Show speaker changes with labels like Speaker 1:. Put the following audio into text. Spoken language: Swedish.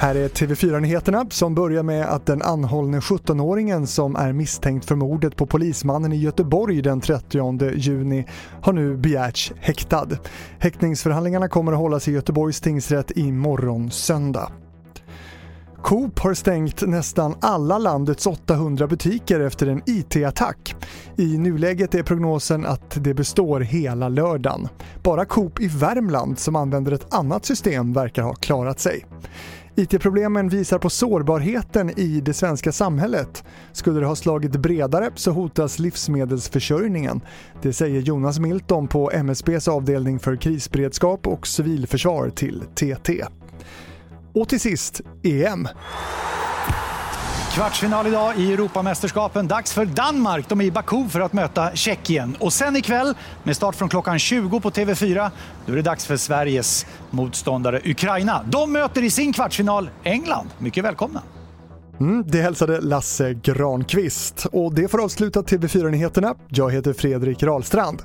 Speaker 1: Här är TV4-nyheterna som börjar med att den anhållne 17-åringen som är misstänkt för mordet på polismannen i Göteborg den 30 juni har nu begärts häktad. Häktningsförhandlingarna kommer att hållas i Göteborgs tingsrätt imorgon söndag. Coop har stängt nästan alla landets 800 butiker efter en IT-attack. I nuläget är prognosen att det består hela lördagen. Bara Coop i Värmland som använder ett annat system verkar ha klarat sig. IT-problemen visar på sårbarheten i det svenska samhället. Skulle det ha slagit bredare så hotas livsmedelsförsörjningen. Det säger Jonas Milton på MSBs avdelning för krisberedskap och civilförsvar till TT. Och till sist, EM.
Speaker 2: Kvartsfinal idag i Europamästerskapen. Dags för Danmark. De är i Baku för att möta Tjeckien. Och sen ikväll, med start från klockan 20 på TV4, då är det dags för Sveriges motståndare Ukraina. De möter i sin kvartsfinal England. Mycket välkomna!
Speaker 1: Mm, det hälsade Lasse Granqvist. Och det får avsluta TV4-nyheterna. Jag heter Fredrik Rahlstrand.